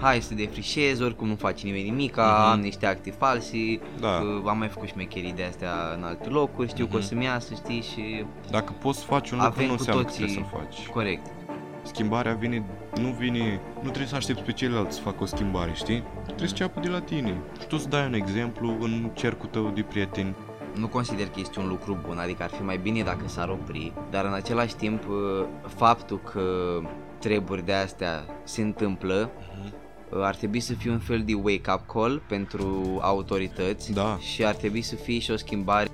hai să defrișez, oricum nu face nimeni nimica, Mhm. am niște acte falsi, Da. uh, am mai făcut șmecherii de astea în alte locuri, știu că o Mhm. să-mi iasă, știi, și Dacă poți să faci un lucru, Avem nu cu înseamnă că toții- trebuie să-l faci. corect. Schimbarea vine, nu vine, nu trebuie să aștepți pe ceilalți să facă o schimbare, știi? Trebuie să înceapă de la tine. Și tu să dai un exemplu în cercul tău de prieteni. Nu consider că este un lucru bun, adică ar fi mai bine dacă s-ar opri, dar în același timp uh, faptul că treburi de astea se întâmplă uh, ar trebui să fie un fel de wake-up call pentru autorități Da. și ar trebui să fie și o schimbare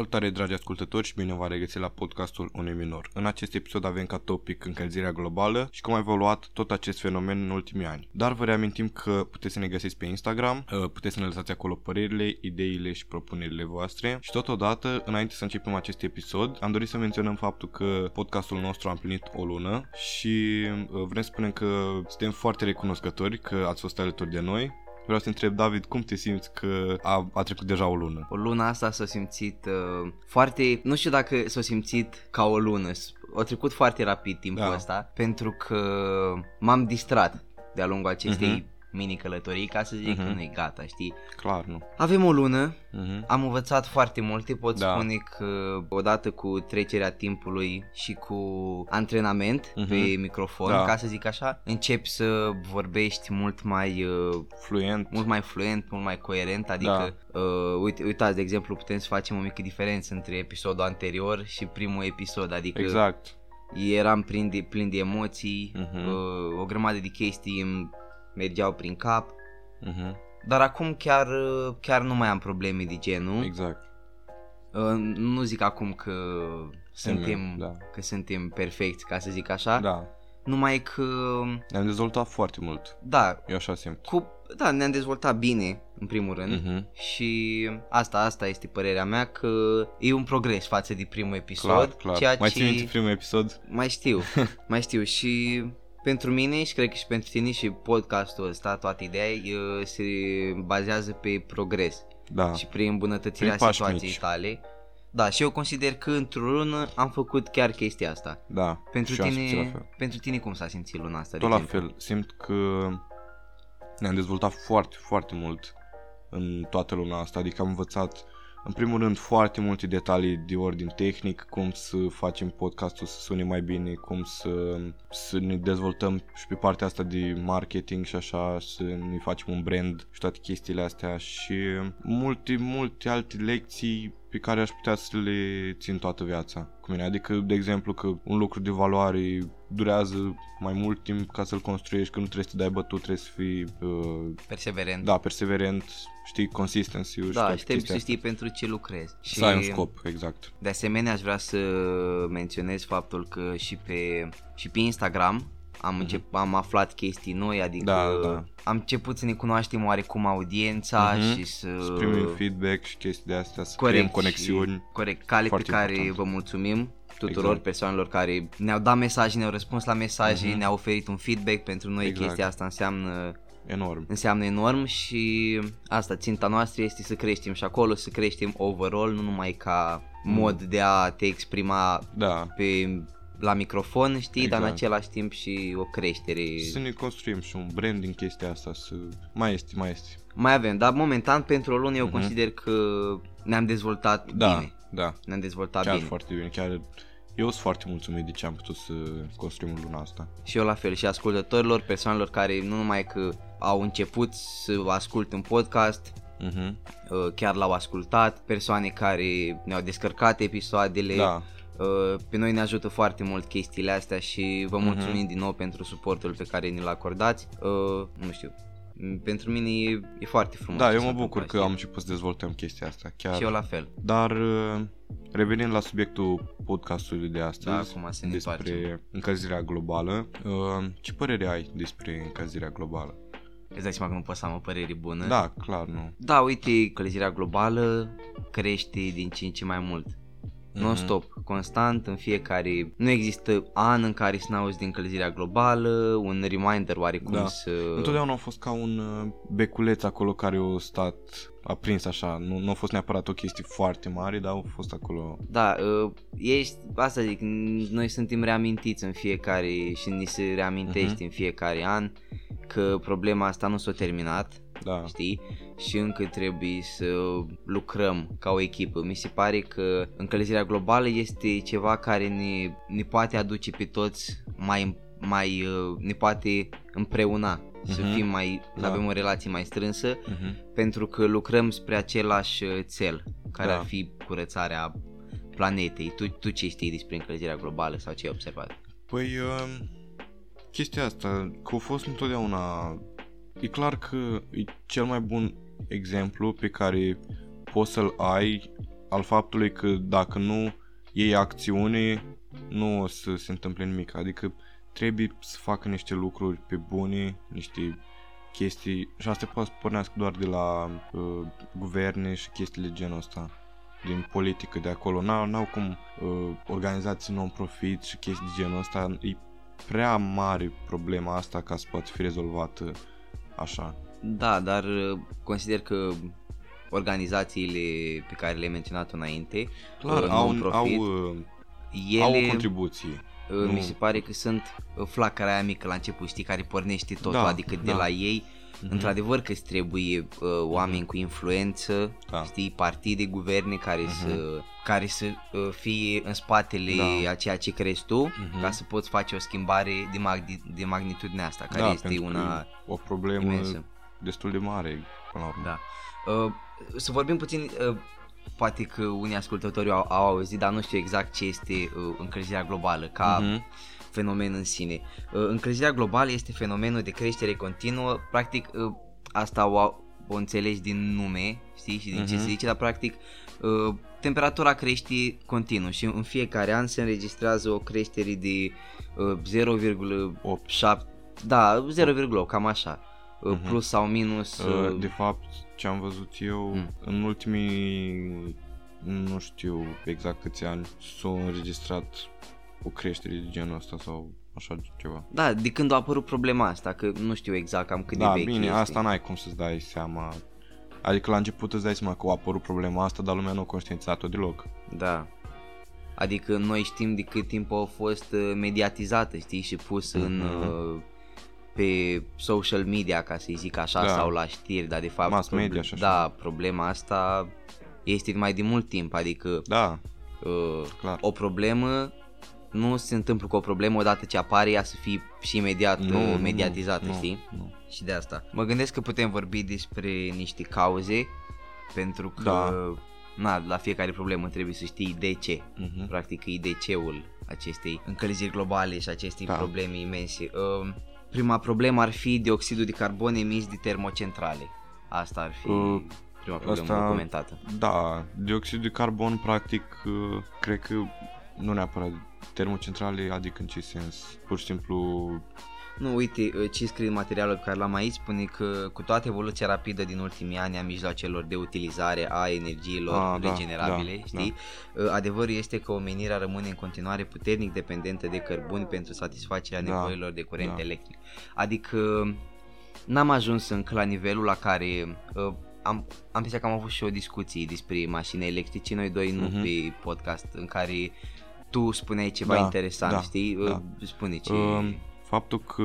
Salutare dragi ascultători și bine v-am regăsit la podcastul Unui Minor. În acest episod avem ca topic încălzirea globală și cum a evoluat tot acest fenomen în ultimii ani. Dar vă reamintim că puteți să ne găsiți pe Instagram, uh, puteți să ne lăsați acolo părerile, ideile și propunerile voastre și totodată, înainte să începem acest episod, am dorit să menționăm faptul că podcastul nostru a împlinit o lună și uh, vrem să spunem că suntem foarte recunoscători că ați fost alături de noi. Vreau să întreb, David, cum te simți că a, a trecut deja o lună? O lună asta s-a simțit uh, foarte, nu știu dacă s-a simțit ca o lună, s- a trecut foarte rapid timpul Da. ăsta, pentru că m-am distrat de-a lungul acestei Mhm. Mini călătorii, ca să zic Mhm. că nu e gata, știi? Clar, nu. Avem o lună, Mhm. am învățat foarte multe, pot Da. spune că odată cu trecerea timpului și cu antrenament Mhm. pe microfon, Da. ca să zic așa, începi să vorbești mult mai uh, Fluent. mult mai fluent, mult mai coerent, adică uh, uite, uitați, de exemplu, putem să facem o mică diferență între episodul anterior și primul episod, adică Exact. eram plin de, plin de emoții, Mhm. uh, o grămadă de chestii îmi mergeau prin cap, Mhm. dar acum chiar, uh, chiar nu mai am probleme de genul. Exact. Uh, nu zic acum că suntem, da. că suntem perfecti, ca să zic așa, Da. numai că, Ne-am dezvoltat foarte mult. da, Eu așa simt. cu, da, ne-am dezvoltat bine, în primul rând, Mhm. și asta, asta este părerea mea, că e un progres față de primul episod, Clar, clar. ceea Mai ce... ții minte primul episod? Mai știu, mai știu și pentru mine și cred că și pentru tine și podcastul ăsta, toată ideea e, se bazează pe progres Da. și prin îmbunătățirea Prin pași situației mici. tale. Da, și eu consider că într-o lună am făcut chiar chestia asta. Da. Pentru și eu am simțit la tine, fel. pentru tine cum s-a simțit luna asta? Tot de la exemplu? fel. Simt că ne-am dezvoltat foarte, foarte mult în toată luna asta. Adică am învățat în primul rând foarte multe detalii de ordin tehnic, cum să facem podcastul să sune mai bine, cum să, să ne dezvoltăm și pe partea asta de marketing și așa, să ne facem un brand și toate chestiile astea și multe, multe alte lecții pe care aș putea să le țin toată viața cu mine. Adică, de exemplu, că un lucru de valoare durează mai mult timp ca să-l construiești, că nu trebuie să te dai bătut, trebuie să fii, uh, Perseverent. da, perseverent, știi, consistency și da toate și trebuie chestia să știi pentru ce lucrezi. Și Să ai un scop, exact. De asemenea, aș vrea să menționez faptul că și pe, și pe Instagram am, încep, am aflat chestii noi, adică Mhm. Da, da. am început să ne cunoaștem oarecum audiența Mhm. și să... Să primim feedback și chestii de astea, să corect, creăm conexiuni. Și, corect, cale Foarte pe care important. vă mulțumim tuturor Exact. persoanelor care ne-au dat mesaje, ne-au răspuns la mesaje, Mhm. ne-au oferit un feedback pentru noi. Exact. Chestia asta înseamnă Enorm. înseamnă enorm și asta, ținta noastră este să creștem și acolo, să creștem overall, nu numai ca mod de a te exprima Da. pe, la microfon, știi, dar în Exact. același timp și o creștere. Să ne construim și un brand din chestia asta, să... Mai este, mai este. Mai avem, dar momentan pentru o lună eu Mhm. consider că ne-am dezvoltat Da, bine. da. Ne-am dezvoltat Chiar bine. foarte bine. Chiar eu sunt foarte mulțumit de ce am putut să construim în luna asta. Și eu la fel și ascultătorilor, persoanelor care nu numai că au început să asculte un podcast, Mhm. uh, chiar l-au ascultat, persoane care ne-au descărcat episoadele, Da, Uh, pe noi ne ajută foarte mult chestiile astea și vă Mhm. mulțumim din nou pentru suportul pe care ni-l acordați. Uh, nu știu, m- pentru mine e, e foarte frumos. da, ce eu s-a mă bucur întâmplat, că știi? am început să dezvoltăm chestia asta. Chiar. Și eu la fel. Dar uh, revenind la subiectul podcastului de astăzi, Da, acum să ne despre întoarcem. încălzirea globală, uh, ce părere ai despre încălzirea globală? Îți dai seama că nu pot să am o părere bună. Da, clar, nu. Da, uite, călzirea globală crește din ce în ce mai mult. Mm-hmm. Non-stop, constant, în fiecare... Nu există an în care să n-auzi de încălzirea globală, un reminder oarecum Da. să... Întotdeauna a fost ca un uh, beculeț acolo care a stat aprins așa. Nu, nu a fost neapărat o chestie foarte mare, dar au fost acolo. Da, uh, ești, asta zic, n- noi suntem reamintiți în fiecare și ni se reamintește Mhm. în fiecare an că problema asta nu s-a terminat, Da. știi? Și încă trebuie să lucrăm ca o echipă. Mi se pare că încălzirea globală este ceva care ne, ne poate aduce pe toți mai, mai uh, ne poate împreuna, să Mhm. fim mai, să Da. avem o relație mai strânsă, Uh-huh. pentru că lucrăm spre același uh, cel, care Da. ar fi curățarea planetei. Tu, tu ce știi despre încălzirea globală sau ce ai observat? Păi, uh, chestia asta, că a fost întotdeauna... E clar că e cel mai bun exemplu pe care poți să-l ai al faptului că dacă nu iei acțiune, nu o să se întâmple nimic. Adică trebuie să facă niște lucruri pe bune, niște chestii și asta poate să pornească doar de la uh, guverne și chestiile genul ăsta din politică de acolo. N-au, n-au cum uh, organizații non-profit și chestii de genul ăsta. E prea mare problema asta ca să poată fi rezolvată așa. Da, dar uh, consider că organizațiile pe care le-ai menționat înainte, Clar, uh, au, au, non-profit, uh, ele au o contribuție. uh, nu- mi se pare că sunt uh, flacăra aia mică la început, știi, care pornește totul, Da, adică de da. la ei Mhm. Într-adevăr că îți trebuie uh, oameni cu influență, Da. știi, partide, guverne care Mhm. să care să uh, fie în spatele Da. a ceea ce crezi tu, Mhm. ca să poți face o schimbare de, magni- de magnitudinea asta, care da, este pentru că una e o problemă imensă. destul de mare până la urmă. Da. Uh, să vorbim puțin, uh, poate că unii ascultători au, au auzit, dar nu știu exact ce este uh, încălzirea globală ca Mhm. fenomen în sine. Uh, încălzirea globală este fenomenul de creștere continuă, practic uh, asta o, o înțelegi din nume, știi, și din ce Mhm. se zice, dar practic uh, temperatura crește continuu și în fiecare an se înregistrează o creștere de uh, 0,7, da, 0,8, cam așa, uh, Mhm. plus sau minus. Uh, uh, De fapt, ce am văzut eu Mm. în ultimii nu știu exact câți ani s-a înregistrat o creștere de genul ăsta sau așa ceva. Da, de când a apărut problema asta, că nu știu exact cam cât da, de vechi bine, este. asta n-ai cum să-ți dai seama. Adică la început îți dai seama că a apărut problema asta, dar lumea nu a conștientizat-o deloc. Da. Adică noi știm de cât timp a fost uh, mediatizată, știi, și pus în Mhm. uh, pe social media, ca să-i zic așa, Da. sau la știri, dar de fapt Mass media și așa. Da, problema asta este de mai de mult timp, adică Da, uh, clar. o problemă nu se întâmplă cu o problemă odată ce apare ea să fie și imediat Nu, uh, nu, mediatizată, nu, știi? nu. Și de asta. Mă gândesc că putem vorbi despre niște cauze, pentru că Da. na, la fiecare problemă trebuie să știi de ce. Mhm. Practic e de ceul acestei încălziri globale și acestei Da. probleme imense. Uh, prima problemă ar fi dioxidul de carbon emis de termocentrale. Asta ar fi Uh, prima problemă asta- documentată. Da, dioxid de carbon practic uh, cred că nu neapărat termocentrale, adică în ce sens? Pur și simplu Nu, uite, uh, ce scrie în materialul pe care l-am aici spune că cu toată evoluția rapidă din ultimii ani a mijloacelor de utilizare a energiilor Ah, da, regenerabile, da, știi? Uh, Adevărul este că omenirea rămâne în continuare puternic dependentă de cărbuni pentru satisfacerea Da, nevoilor de curent da. electric. Adică n-am ajuns încă la nivelul la care uh, am, am impresia că am avut și o discuție despre mașini electrice, noi doi nu Mhm. pe podcast, în care tu spuneai ceva Da, interesant, da, știi? Uh, da. Spune ce... uh, faptul că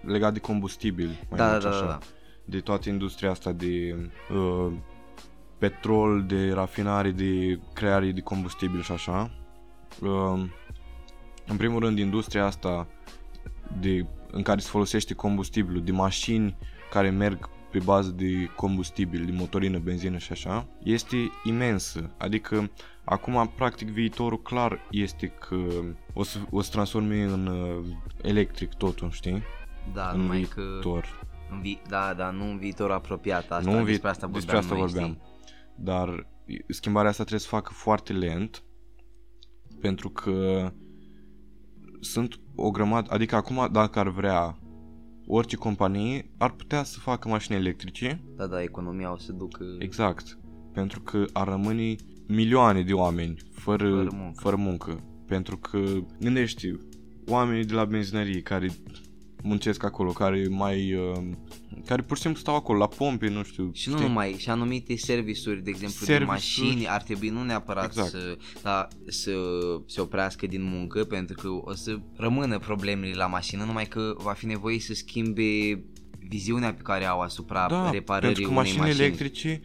legat de combustibil, mai da, mult da, da, așa, da. de toată industria asta de uh, petrol, de rafinare, de creare de combustibil și așa. Uh, în primul rând, industria asta de, în care se folosește combustibilul, de mașini care merg pe bază de combustibil, de motorină, benzină și așa, este imensă. Adică, acum, practic, viitorul clar este că o să, o să transforme în uh, electric totul, știi? Da, în numai că viitor. în vi- da, da, nu în viitor apropiat asta, Nu în vi- despre asta vorbeam, despre asta noi, vorbeam. știi? Dar schimbarea asta trebuie să facă foarte lent pentru că sunt o grămadă, adică acum dacă ar vrea orice companie ar putea să facă mașini electrice Da, da, economia o să ducă exact pentru că ar rămâne milioane de oameni fără, Fără fără, muncă. muncă. fără muncă. Pentru că, gândești, oamenii de la benzinării care muncesc acolo, care mai... Uh, care pur și simplu stau acolo, la pompe, nu știu. Și nu știi? numai, și anumite serviciuri, de exemplu, de Serviciuri. mașini, ar trebui nu neapărat Exact. să, da, să se oprească din muncă, pentru că o să rămână problemele la mașină, numai că va fi nevoie să schimbe viziunea pe care au asupra Da, reparării pentru că unei mașinile mașini. electrice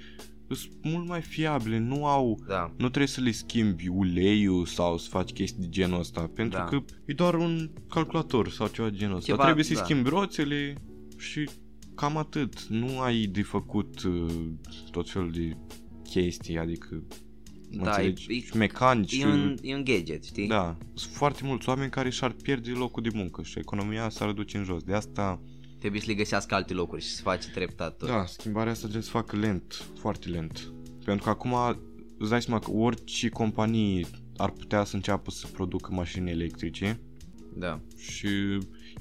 sunt mult mai fiabile, nu au Da, nu trebuie să le schimbi uleiul sau să faci chestii de genul ăsta, pentru Da. că e doar un calculator sau ceva de genul ăsta. Ceva, trebuie să-i da. schimbi roțele și cam atât. Nu ai de făcut uh, tot felul de chestii, adică mă Da, înțelegi? e- și mecanici. e un, e un gadget, știi? Da, sunt foarte mulți oameni care și-ar pierde locul de muncă și economia s-ar duce în jos. De asta, Trebuie să le găsească alte locuri și să face treptat tot. da, schimbarea asta trebuie să facă lent, foarte lent. Pentru că acum îți dai seama că orice companie ar putea să înceapă să producă mașini electrice Da. și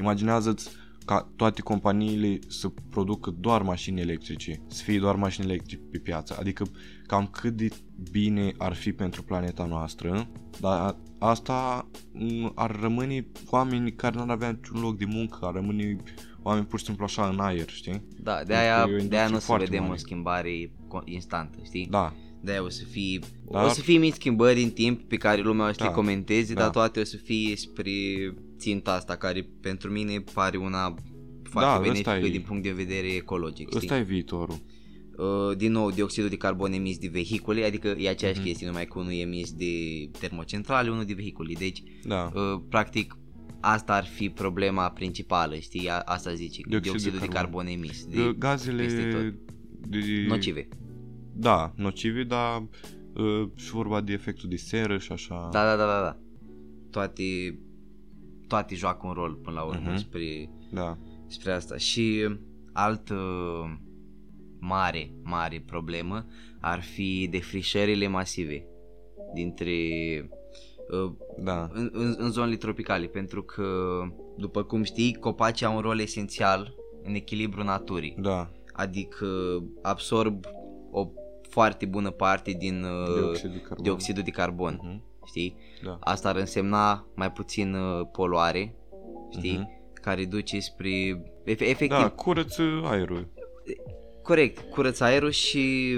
imaginează-ți ca toate companiile să producă doar mașini electrice, să fie doar mașini electrice pe piață. Adică cam cât de bine ar fi pentru planeta noastră, dar asta m, ar rămâne oameni care nu ar avea niciun loc de muncă, ar rămâne oameni pur și simplu așa în aer, știi? Da, de Pentru aia, că e o de aia industrie nu o să foarte vedem mare. o schimbare co- instantă, știi? Da, De aia o să fie, Dar- o să fie mici schimbări în timp pe care lumea o să Da, le comenteze, da. dar toate o să fie spre ținta asta care pentru mine pare una foarte Da, ăsta benefică e- din punct de vedere ecologic, știi? ăsta e viitorul. Uh, din nou, dioxidul de carbon emis de vehicule, adică e aceeași Mhm. chestie, numai că unul e emis de termocentrale, unul de vehicule. Deci, Da. uh, practic, asta ar fi problema principală, știi? A- Asta zice, că Dioxid de dioxidul de carbon. carbon emis. De, De Gazele peste tot. de, nocive. Da, nocive, dar uh, și vorba de efectul de seră și așa. Da, da, da, da, da. Toate, toate joacă un rol până la urmă Mhm. spre, da. spre asta. Și altă mare, mare problemă ar fi defrișările masive dintre uh, Da. în, în, în zonele tropicale, pentru că, după cum știi, copacii au un rol esențial în echilibru naturii, Da. adică absorb o foarte bună parte din uh, Dioxid de carbon. dioxidul de carbon, Mhm. Știi? Da. Asta ar însemna mai puțin uh, poluare, știi? Mhm. Care duce spre efe- efectiv, Da, curăță aerul. corect, curăță aerul și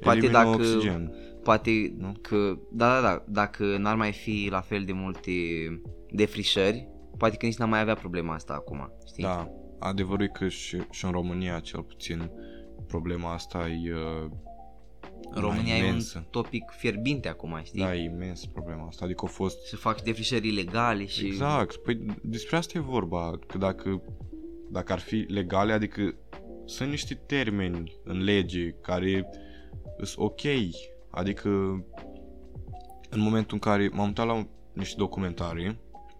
poate Elimină dacă oxigen. poate Nu? că da, da, da, dacă n-ar mai fi la fel de multe defrișări, poate că nici n-am mai avea problema asta acum, știi? Da. Adevărul e că și, și în România, cel puțin, problema asta e... Uh, În România e un imensă. topic fierbinte acum, știi? Da, e imens problema asta. Adică a fost... Să fac defrișări ilegale și Exact. Păi despre asta e vorba. Că dacă, dacă ar fi legale, adică sunt niște termeni în lege care sunt ok. Adică în momentul în care m-am uitat la niște documentarii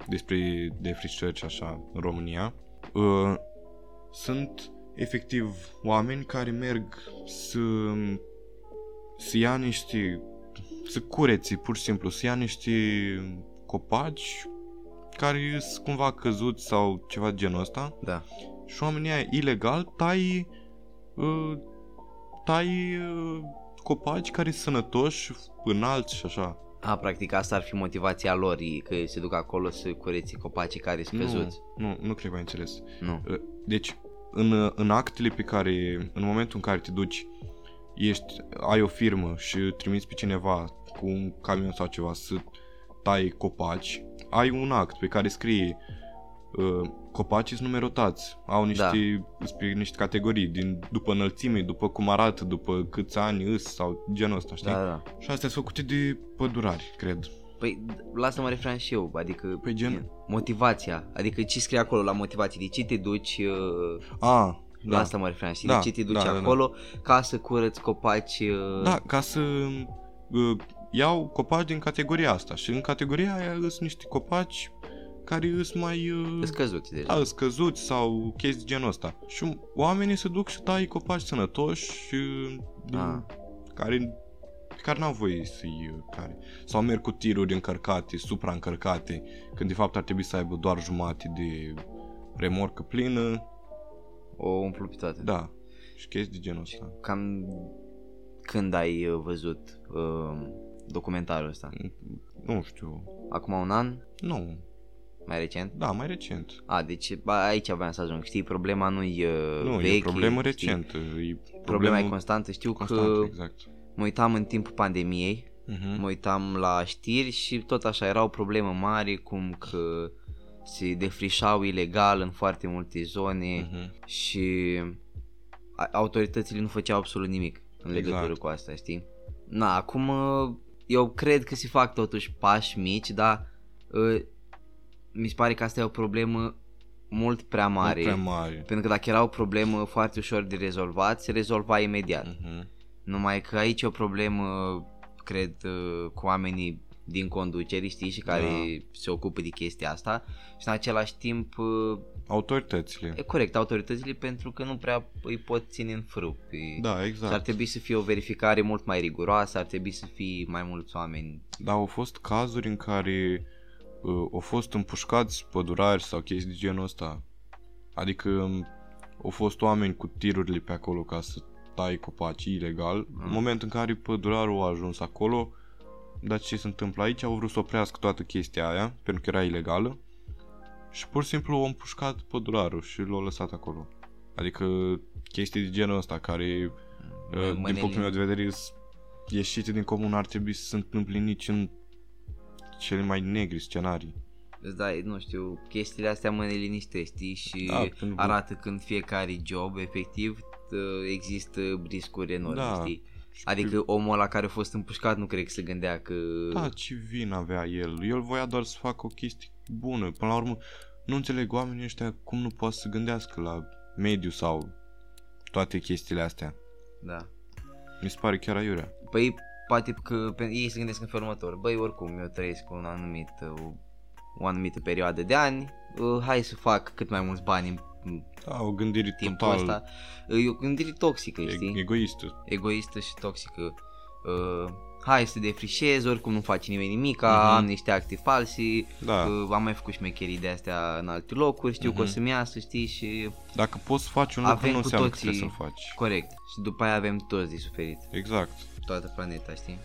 despre defrișări și așa în România, uh, sunt efectiv oameni care merg să, să ia niște să curețe pur și simplu, să ia niște copaci care sunt cumva căzuți sau ceva de genul ăsta da. și oamenii aia ilegal tai uh, tai uh, copaci care sunt sănătoși, înalți și așa. A, practic asta ar fi motivația lor, e că se duc acolo să curețe copacii care sunt căzuți. Nu, nu, nu cred că ai înțeles. Nu. Uh, Deci, în, în actele pe care, în momentul în care te duci, ești, ai o firmă și trimiți pe cineva cu un camion sau ceva să tai copaci, ai un act pe care scrie uh, copacii sunt numerotați, au niște, da. niște categorii, din, după înălțime, după cum arată, după câți ani îs sau genul ăsta, știi? Da, da, da. Și astea sunt făcute de pădurari, cred. Păi, la asta mă referam și eu, adică Păi gen- motivația, adică ce scrie acolo la motivație, de ce te duci, uh, A, la da. asta mă referam, știi, Da, de ce te duci da, da, da. acolo ca să curăți copaci, uh, Da, ca să uh, iau copaci din categoria asta și în categoria aia sunt niște copaci care sunt mai uh, scăzuți deja. da, scăzuți sau chestii de genul ăsta. Și oamenii se duc și tai copaci sănătoși și uh, Ah. care care n-au voie să-i uh, care. Sau merg cu tiruri încărcate, supraîncărcate, când de fapt ar trebui să aibă doar jumate de remorcă plină. O umplu pe toate. Da. Și chestii de genul ăsta. Cam când ai uh, văzut uh, documentarul ăsta? Nu știu. Acum un an? Nu. Mai recent? Da, mai recent. A, deci ba, aici aveam să ajung. Știi, problema nu-i uh, Nu, veche, e problemă știi? recentă. E Problema e constantă. Știu constant, că exact. mă uitam în timpul pandemiei, Mhm. mă uitam la știri și tot așa erau probleme mari cum că se defrișau ilegal în foarte multe zone Mhm. și a- autoritățile nu făceau absolut nimic în legătură Exact. cu asta, știi? Na, acum uh, eu cred că se fac totuși pași mici, dar uh, mi se pare că asta e o problemă mult prea mare. Mult prea mare. Pentru că dacă era o problemă foarte ușor de rezolvat, se rezolva imediat. Mhm. Numai că aici e o problemă, cred, uh, cu oamenii din conducere, știi, și care Da. se ocupă de chestia asta și în același timp, uh, Autoritățile. e corect, autoritățile pentru că nu prea îi pot ține în frâu. Pe... Da, Și ar exact. trebui să fie o verificare mult mai riguroasă, ar trebui să fie mai mulți oameni. Da, au fost cazuri în care uh, au fost împușcați pădurari sau chestii de genul ăsta. Adică um, au fost oameni cu tirurile pe acolo ca să tai copaci ilegal. Mm. În momentul în care pădurarul a ajuns acolo, dar ce se întâmplă aici? Au vrut să oprească toată chestia aia, pentru că era ilegală. Și pur și simplu au împușcat pădurarul și l-au lăsat acolo. Adică chestii de genul ăsta care, uh, din Mâneli- punctul meu de vedere, sunt ieșite din comun ar trebui să se întâmple nici în cele mai negri scenarii. Îți dai, nu știu, chestiile astea mă neliniște, știi, și Da, pentru că- arată când fiecare job, efectiv, t- există riscuri enorme, Da. știi? Adică omul ăla care a fost împușcat nu cred că se gândea că... Da, ce vin avea el? El voia doar să facă o chestie bună. Până la urmă, nu înțeleg oamenii ăștia cum nu poate să gândească la mediu sau toate chestiile astea. da. Mi se pare chiar aiurea. Păi, poate că pe, ei se gândesc în felul următor. Băi, oricum, eu trăiesc un anumit, o, o anumită perioadă de ani, uh, hai să fac cât mai mulți bani în, în Da, o gândire timpul total ăsta. Uh, E o gândire toxică, știi? e- egoistă. egoistă și toxică. Uh, hai să defrișez, oricum nu face nimeni nimic, Mhm. am niște acte falsi, Da, uh, am mai făcut șmecherii de astea în alte locuri, știu că o Mhm. să-mi iasă, știi, și dacă poți să faci un lucru, avem nu cu înseamnă că toții- trebuie să-l faci. corect. Și după aia avem toți de suferit, Exact. toată planeta, știi?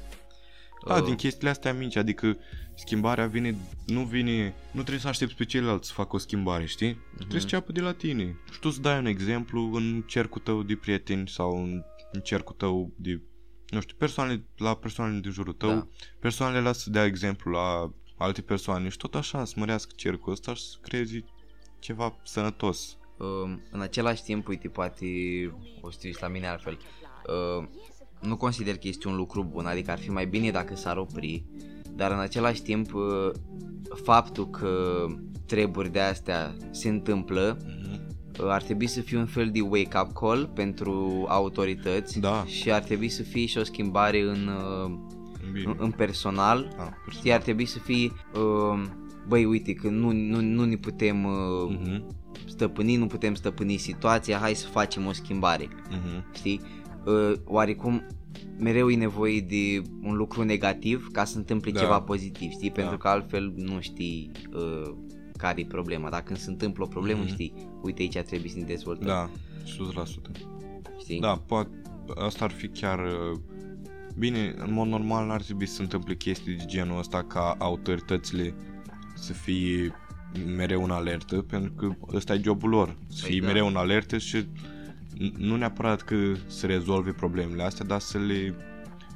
Da, Uh, din chestiile astea mici, adică schimbarea vine, nu vine, nu trebuie să aștepți pe ceilalți să facă o schimbare, știi? Mhm. Trebuie să înceapă de la tine. Și tu să dai un exemplu în cercul tău de prieteni sau în, în cercul tău de, nu știu, persoane, la persoanele din jurul tău, Da. persoanele la să dea exemplu la alte persoane și tot așa să mărească cercul ăsta și să creezi ceva sănătos. uh, în același timp, uite, poate o să te uiți la mine altfel. Uh, nu consider că este un lucru bun, adică ar fi mai bine dacă s-ar opri, dar în același timp uh, faptul că treburi de astea se întâmplă uh, ar trebui să fie un fel de wake-up call pentru autorități Da. și ar trebui să fie și o schimbare în, uh, Bine. în, în personal. Ah, personal. Știi, ar trebui să fie, uh, băi, uite, că nu, nu, nu ne putem uh, Mhm, stăpâni, nu putem stăpâni situația, hai să facem o schimbare, mhm. știi? Uh, oarecum mereu e nevoie de un lucru negativ ca să întâmple Da. ceva pozitiv, știi? Pentru Da. că altfel nu știi uh, care e problema. Dacă se întâmplă o problemă, Mhm. știi, uite aici trebuie să ne dezvoltăm, Da, 100%. știi? Da, poate, asta ar fi chiar... uh, Bine, în mod normal n-ar trebui să se întâmple chestii de genul ăsta ca autoritățile să fie mereu în alertă, pentru că ăsta e jobul lor, să Păi fie da. mereu în alertă și n- nu neapărat că să rezolve problemele astea, dar să le,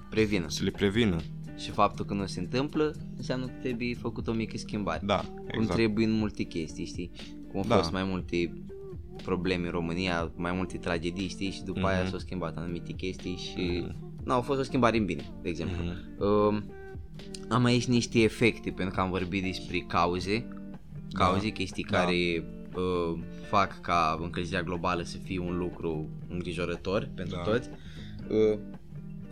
Prevină. să le prevină. Și faptul că nu se întâmplă înseamnă că trebuie făcut o mică schimbare. Da, Cum exact. trebuie în multe chestii, știi? Cum au Da. fost mai multe probleme în România, mai multe tragedii, știi? Și după aia Mhm. s-au schimbat anumite chestii și... Mhm. Nu, au fost o schimbare în bine, de exemplu. Mhm. Um, am aici niște efecte, pentru că am vorbit despre cauze, cauze, chestii Da. care uh, fac ca încălzirea globală să fie un lucru îngrijorător pentru Da. toți. Uh,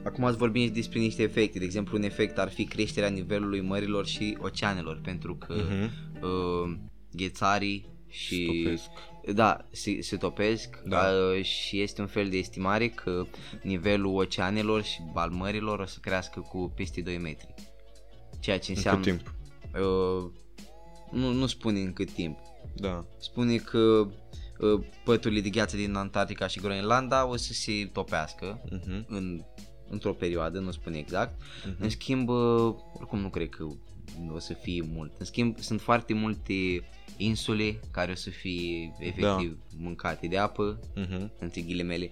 acum ați vorbit despre niște efecte, de exemplu un efect ar fi creșterea nivelului mărilor și oceanelor, pentru că Mhm. uh, ghețarii și Stopesc. da, se, se topesc Da. uh, și este un fel de estimare că nivelul oceanelor și al mărilor o să crească cu peste 2 metri. Ceea ce În cât înseamnă timp? uh, nu, nu spune în cât timp. Da. Spune că uh, păturile de gheață din Antarctica și Groenlanda o să se topească Mhm. în într-o perioadă, nu spun exact. Mhm. În schimb, uh, oricum nu cred că o să fie mult. În schimb, sunt foarte multe insule care o să fie efectiv mâncate de apă, Mhm. între ghilimele.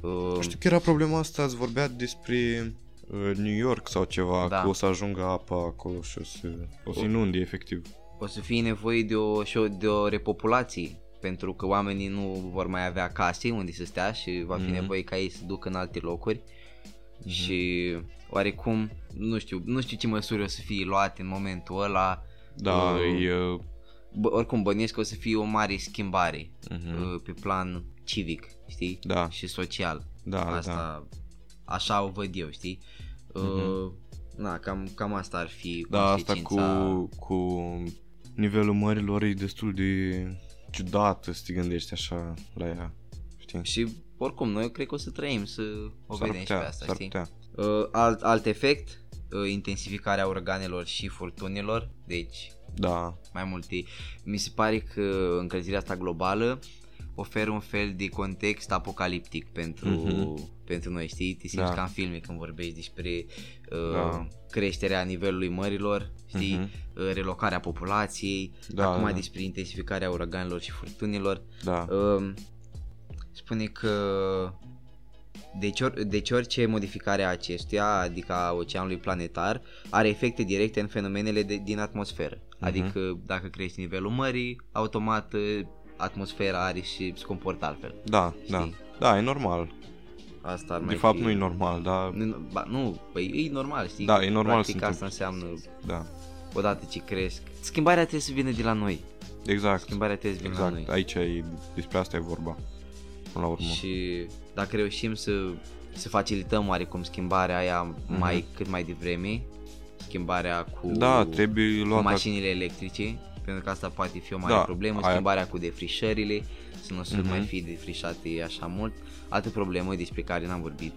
Uh, Știu că era problema asta, ați vorbea despre uh, New York sau ceva, Da. că o să ajungă apa acolo și o să, o să inunde efectiv. O să fie nevoie de o, și o, de o repopulație pentru că oamenii nu vor mai avea case unde să stea și va fi Mhm. nevoie ca ei să ducă în alte locuri și oarecum nu știu, nu știu ce măsuri o să fie luate în momentul ăla Da, Uh, e... uh, Bă, oricum bănuiesc că o să fie o mare schimbare Mhm. uh, pe plan civic, știi? Da. Și social. Da, da. asta, așa o văd eu, știi? Uh, na, cam, cam asta ar fi Da, asta cu, consecința. cu nivelul mărilor e destul de ciudat să te gândești așa la ea. Știi? Și oricum, noi cred că o să trăim să o S-ar vedem și putea, pe asta, s-ar știi? putea. Uh, alt, alt efect, uh, intensificarea urganelor și furtunilor, deci Da, mai multe. Mi se pare că încălzirea asta globală oferă un fel de context apocaliptic pentru, Mhm. pentru noi, știi? Te simți Da. ca în filme când vorbești despre uh, Da. creșterea nivelului mărilor, știi? Mhm. Uh, relocarea populației, Da, acum da. despre intensificarea uraganelor și furtunilor. da. Um, spune că deci, or, deci orice modificare a acestuia, adică a oceanului planetar, are efecte directe în fenomenele de, din atmosferă. Adică dacă crește nivelul mării, automat uh, atmosfera are și se comportă altfel. Da, da. Știi? Da, e normal. Asta ar De mai fapt fi... nu e normal, dar Nu, ba, nu, păi e normal, știi? Da, e normal Practic să asta înseamnă, da. odată ce cresc, schimbarea trebuie să vină de la noi. Exact. Schimbarea trebuie să vină la noi. Exact. Aici e, despre asta e vorba. Până la urmă. Și dacă reușim să, să facilităm oarecum schimbarea aia mai cât mai devreme, schimbarea cu, Da, trebuie cu luat mașinile electrice, pentru că asta poate fi o mare Da, problemă, aia- schimbarea cu defrișările, să nu să Mhm. mai fie defrișate așa mult. Altă problemă despre care n-am vorbit,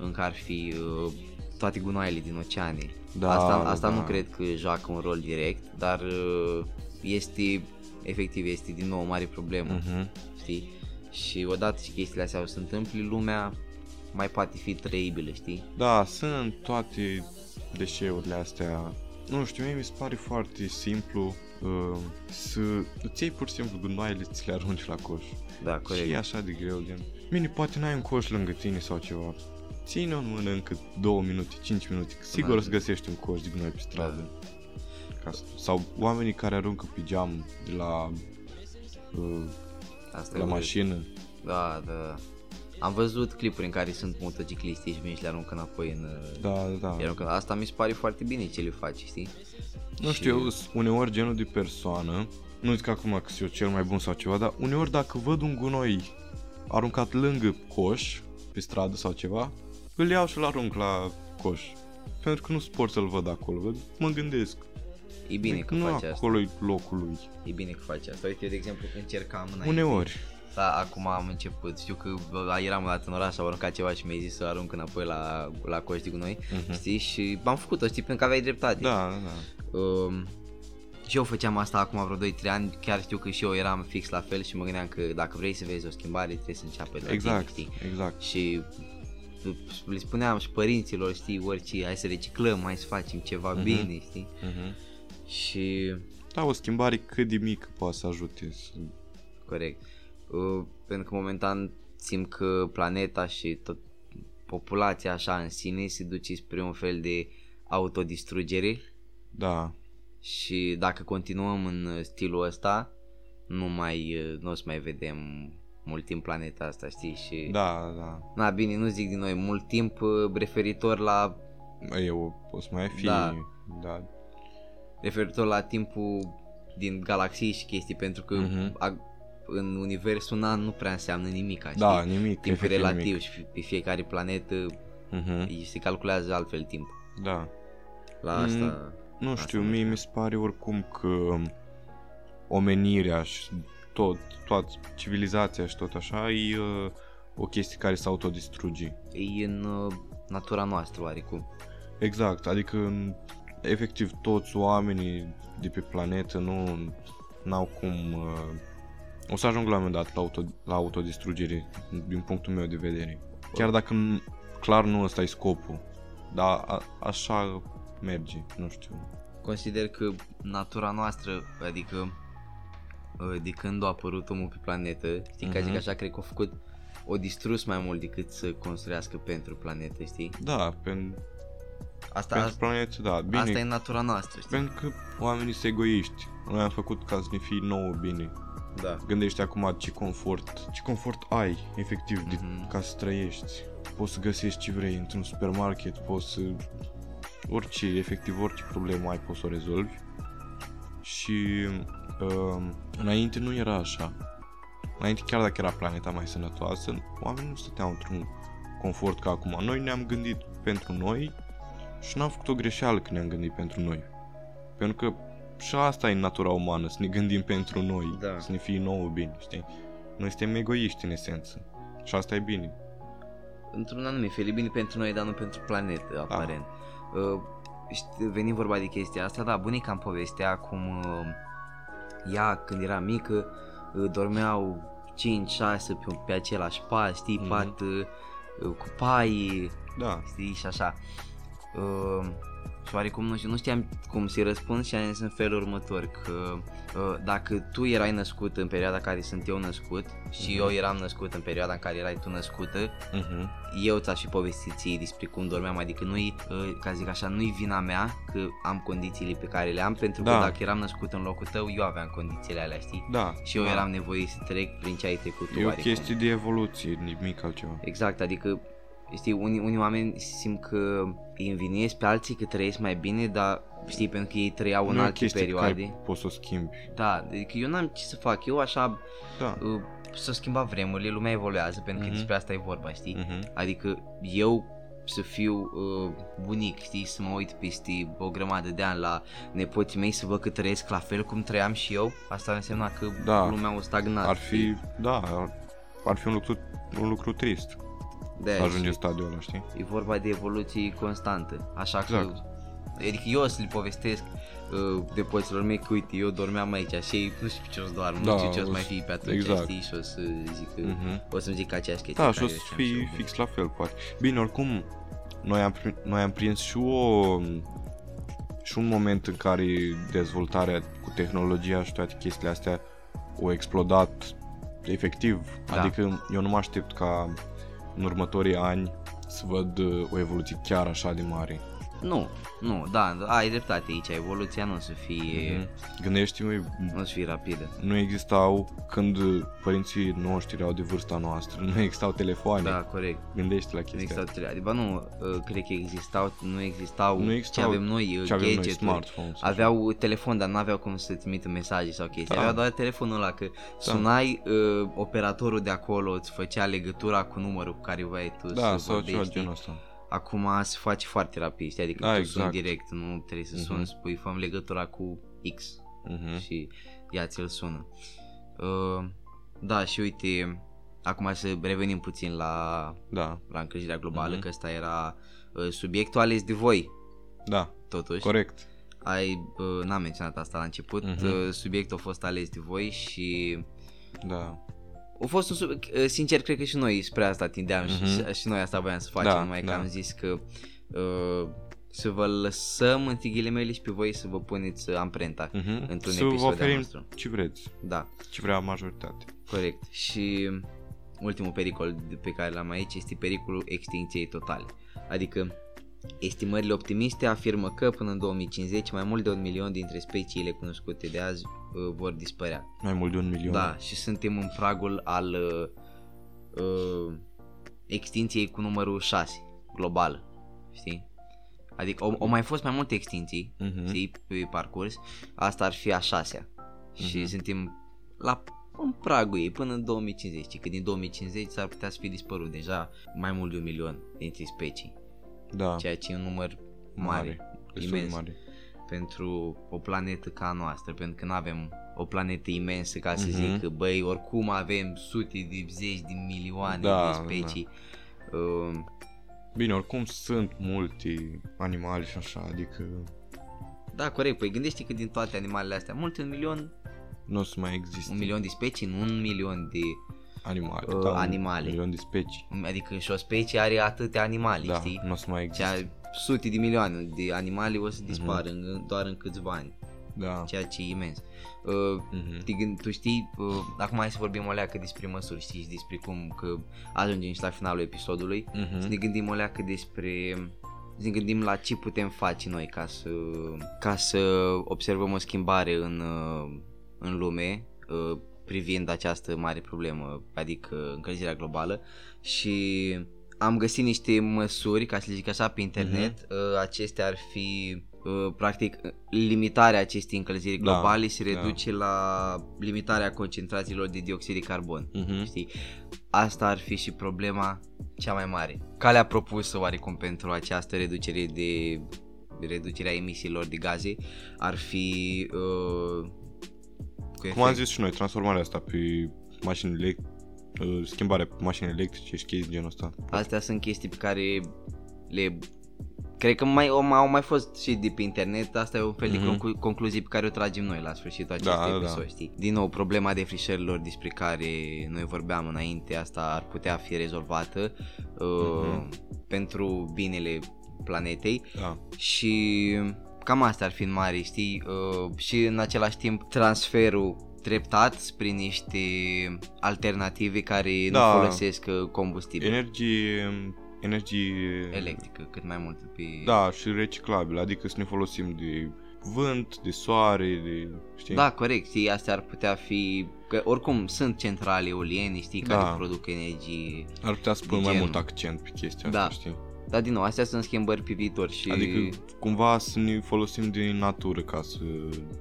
încă ar fi uh, toate gunoaiele din oceane. Da, asta asta da. nu cred că joacă un rol direct, dar uh, este, efectiv, este din nou o mare problemă Mhm. știi? Și odată ce chestiile astea o să întâmple, lumea mai poate fi trăibilă, știi? Da, sunt toate deșeurile astea. Nu știu, mie mi se pare foarte simplu uh, să îți iei pur și simplu gunoaiele, ți le arunci la coș. Da, Și corect. e așa de greu, gen. Bine, poate n-ai un coș lângă tine sau ceva. Ține-o în mână încă 2 minute, 5 minute, că sigur Da. o să găsești un coș de gunoi pe stradă. Ca să- Sau oamenii care aruncă pe geam de la, uh, Asta la e urât. mașină. Da, da. Am văzut clipuri în care sunt motocicliști și vin și le aruncă înapoi în... Da, da. Le aruncă. Asta mi se pare foarte bine ce le faci, știi? Nu Și- știu, eu sunt uneori genul de persoană, nu zic acum că sunt eu cel mai bun sau ceva, dar uneori dacă văd un gunoi aruncat lângă coș, pe stradă sau ceva, îl iau și îl arunc la coș. Pentru că nu suport să-l văd acolo, văd, mă gândesc. E bine că nu faci asta. acolo e locul lui. E bine că faci asta. Uite, eu, de exemplu, încercam înainte. Uneori. Da, acum am început. Știu că bă, eram dat în oraș, au aruncat ceva și mi-ai zis să arunc înapoi la, la coș de gunoi. Mhm. Știi? Și am făcut-o, știi, pentru că aveai dreptate. Da, da, da. Um, și eu făceam asta acum vreo 2-3 ani, chiar știu că și eu eram fix la fel și mă gândeam că dacă vrei să vezi o schimbare trebuie să înceapă de la Exact, tine, știi? exact. Și le spuneam și părinților, știi, orice, hai să reciclăm, hai să facem ceva Mhm. bine, știi? Mhm. Și Da, o schimbare cât de mică poate să ajute. Să... corect. Uh, pentru că momentan simt că planeta și tot populația așa în sine se duce spre un fel de autodistrugere Da, și dacă continuăm în stilul ăsta, nu mai nu o să mai vedem mult timp planeta asta, știi? Și da, da. Na, bine, nu zic din noi, mult timp uh, referitor la Eu o să mai fi... Da. da. referitor la timpul din galaxii și chestii, pentru că Mhm. a, în universul un an nu prea înseamnă nimic, știi? Da, nimic, Timp efectiv relativ nimic. și pe fiecare planetă Mhm. se calculează altfel timp. Da. La Mm, asta... Nu Asta știu, nu mie știu. mi se pare oricum că omenirea și tot, toată civilizația și tot așa e uh, o chestie care se autodistruge. E în uh, natura noastră oarecum. Exact, adică în- efectiv toți oamenii de pe planetă nu n-au cum uh, o să ajung la un moment dat la, auto, la autodistrugere din punctul meu de vedere. Chiar dacă n- clar nu ăsta e scopul. Dar a, așa merge, nu știu. Consider că natura noastră, adică uh, de când a apărut omul pe planetă, știi, mm-hmm. ca zic Mhm. așa, cred că a făcut o distrus mai mult decât să construiască pentru planetă, știi? Da, pen, Asta, pentru asta, planetă, da, bine. asta e natura noastră, știi? Pentru că oamenii sunt egoiști. Noi am făcut ca să ne fie nouă bine. Da. Gândește acum ce confort, ce confort ai, efectiv, de, Mhm. ca să trăiești. Poți să găsești ce vrei într-un supermarket, poți să... Orice, efectiv, orice problemă ai, poți să o rezolvi. Și uh, înainte nu era așa. Înainte, chiar dacă era planeta mai sănătoasă, oamenii nu stăteau într-un confort ca acum. Noi ne-am gândit pentru noi și n-am făcut o greșeală când ne-am gândit pentru noi. Pentru că și asta e natura umană, să ne gândim pentru noi, Da. să ne fie nouă bine, știi? Noi suntem egoiști în esență. Și asta e bine. Într-un anumit fel, e bine pentru noi, dar nu pentru planetă, aparent. Uh, știi, veni vorba de chestia asta, da, bunica îmi povestea cum uh, ea, când era mică, uh, dormeau 5-6 pe, pe același pat, știi, Mhm. pat uh, cu pai, Da, știi, și așa. Uh, și oarecum nu, știu, nu știam cum să-i răspund și am zis în felul următor că uh, dacă tu erai născut în perioada în care sunt eu născut și Mhm. eu eram născut în perioada în care erai tu născută, uh-huh. eu ți-aș fi povestit ție despre cum dormeam, adică nu-i, uh, ca zic așa, nu-i vina mea că am condițiile pe care le am, pentru că Da. dacă eram născut în locul tău, eu aveam condițiile alea, știi? da. Și eu da. eram nevoit să trec prin ce ai trecut tu, E o oarecum. chestie de evoluție, nimic altceva. Exact, adică știi, unii, unii oameni simt că îi învinuiesc pe alții că trăiesc mai bine, dar știi, pentru că ei trăiau în nu e o alte chestie perioade. care poți să o schimbi. Da, adică eu n-am ce să fac, eu așa Da. uh, să schimba vremurile, lumea evoluează, pentru că Mhm. despre asta e vorba, știi? Uh-huh. Adică eu să fiu uh, bunic, știi, să mă uit peste o grămadă de ani la nepoții mei să văd că trăiesc la fel cum trăiam și eu, asta ar însemna că Da. lumea o stagnat. Ar fi, da, ar, ar fi un lucru, un lucru trist de să ajungi în stadiul ăla, știi? E vorba de evoluție constantă, așa Exact. că Adică eu să le povestesc uh, depoților mei că uite, eu dormeam aici și ei nu știu ce o să doarmă, Da, nu știu ce o să o mai să- fie pe atunci, exact. știi, și o să zic că, Mhm. o să-mi zic aceeași chestie Da, și care o să știam fii eu. fix la fel, poate. Bine, oricum, noi am, pri- noi am prins și o și un moment în care dezvoltarea cu tehnologia și toate chestiile astea au explodat efectiv. Da. Adică eu nu mă aștept ca în următorii ani să văd uh, o evoluție chiar așa de mare. Nu, nu, da, ai dreptate aici, evoluția nu o să fie, Mhm. Gândește-mă, nu o să fie rapidă. nu existau când părinții noștri erau de vârsta noastră, nu existau telefoane. Da, corect. Gândește la Nu chestia existau tele... Adică nu, uh, cred că existau, nu existau, Nu existau ce avem noi, uh, ce avem noi, gadgeturi. smartphones. așa. Aveau telefon, dar nu aveau cum să trimită mesaje sau chestii. Da. Aveau doar telefonul ăla, că sunai, uh, operatorul de acolo îți făcea legătura cu numărul cu care vrei tu Da, să sau ceva vorbești. genul ăsta. Acum se face foarte rapid, știi? Adică Da, tu exact. suni direct, nu trebuie să suni, Mhm. spui, fă legătura cu X Mhm. și ea ți-l sună. Uh, da, și uite, acum să revenim puțin la, Da, la încălzirea globală, Mhm. că ăsta era uh, subiectul ales de voi, da, totuși. corect. Ai, uh, n-am menționat asta la început, Mhm. uh, subiectul a fost ales de voi și Da, a fost un subiect, uh, sincer, cred că și noi spre asta tindeam Mhm. și, și noi asta voiam să facem, Da, numai că da. am zis că uh, să vă lăsăm între ghilimele și pe voi să vă puneți uh, amprenta mhm. într-un să vă episod de-al oferim nostru. ce vreți, Da, ce vrea majoritatea. corect. Și ultimul pericol de- pe care l-am aici este pericolul extinției totale. Adică estimările optimiste afirmă că până în 2050 mai mult de un milion dintre speciile cunoscute de azi uh, vor dispărea. Mai mult de un milion. Da, și suntem în pragul al uh, uh, extinției cu numărul 6, global, știi? Adică au, au mai fost mai multe extinții, Mhm. știi, pe parcurs, asta ar fi a șasea. Și Mhm. suntem la în pragul ei până în 2050, știi, că din 2050 s-ar putea să fi dispărut deja mai mult de un milion dintre specii, Da, ceea ce e un număr mare, destul de imens mare. Pentru o planetă ca a noastră, pentru că nu avem o planetă imensă ca să Mhm. zic că băi, oricum avem sute de zeci de milioane Da, de specii. Uh, Bine, oricum sunt multe animale și așa, adică da, corect, păi gândește că din toate animalele astea, multe un milion, nu o să mai există. un milion de specii, nu un milion de Animale, Uh, da, un animale. milion de specii. Adică și o specie are atâtea animale, Da, știi? nu o să mai există. Cea, sute de milioane de animale o să dispară în, doar în câțiva ani, Da. ceea ce e imens. Uh, Mhm. te gând, tu știi, uh, acum hai să vorbim o leacă despre măsuri, știi, și despre cum că ajungem și la finalul episodului, Mhm. să ne gândim o leacă despre să ne gândim la ce putem face noi ca să, ca să observăm o schimbare în, uh, în lume uh, privind această mare problemă, adică încălzirea globală și am găsit niște măsuri, ca să le zic așa, pe internet. Uh, Acestea ar fi uh, practic limitarea acestei încălziri Da, globale se da. reduce la limitarea concentrațiilor de dioxid de carbon. Mhm. Știi? Asta ar fi și problema cea mai mare. Calea propusă oarecum pentru această reducere de reducerea emisiilor de gaze ar fi uh, cu Cum efect- am zis și noi, transformarea asta pe mașini electrice, schimbarea pe mașini electrice și chestii genul ăsta. Astea sunt chestii pe care le Cred că mai, au, au mai fost și de pe internet, asta e un fel de Mhm. conclu- concluzii pe care o tragem noi la sfârșitul acestui Da, da, episod, da. știi? Din nou, problema defrișărilor despre care noi vorbeam înainte, asta ar putea fi rezolvată uh, Mhm. pentru binele planetei Da. și cam asta ar fi în mare, știi? Uh, și în același timp transferul treptat spre niște alternative care Da. nu folosesc uh, combustibil Energie, energie electrică, cât mai mult pe... Da, și reciclabil, adică să ne folosim de vânt, de soare, de, știi? Da, corect, știi, astea ar putea fi, că oricum sunt centrale eoliene, știi, care Da. produc energie, Ar putea să pun de mai genul. mult accent pe chestia Da. asta, știi? dar din nou, astea sunt schimbări pe viitor și... Adică cumva să ne folosim de natură ca să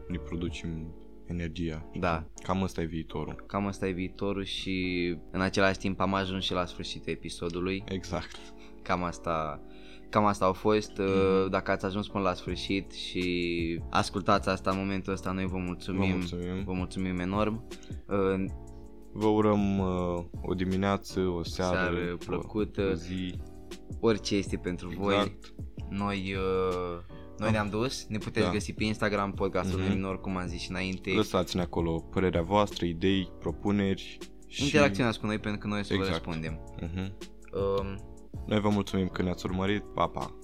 ne producem energia. Da, Cam ăsta e viitorul. cam asta e viitorul și în același timp am ajuns și la sfârșitul episodului, Exact. cam asta... Cam asta au fost, Mhm. dacă ați ajuns până la sfârșit și ascultați asta în momentul ăsta, noi vă mulțumim, Vă mulțumim. vă mulțumim enorm. Uh, Vă urăm uh, o dimineață, o seară, Seară o- plăcută. o zi. orice este pentru voi. Exact. Noi, uh, noi ne-am dus, ne puteți da. găsi pe Instagram podcastul mm-hmm. Luminor, cum am zis și înainte. Lăsați-ne acolo părerea voastră, idei, propuneri. Și... Interacționați cu noi pentru că noi să exact. vă răspundem. Mm-hmm. Um... Noi vă mulțumim că ne-ați urmărit. Pa, pa!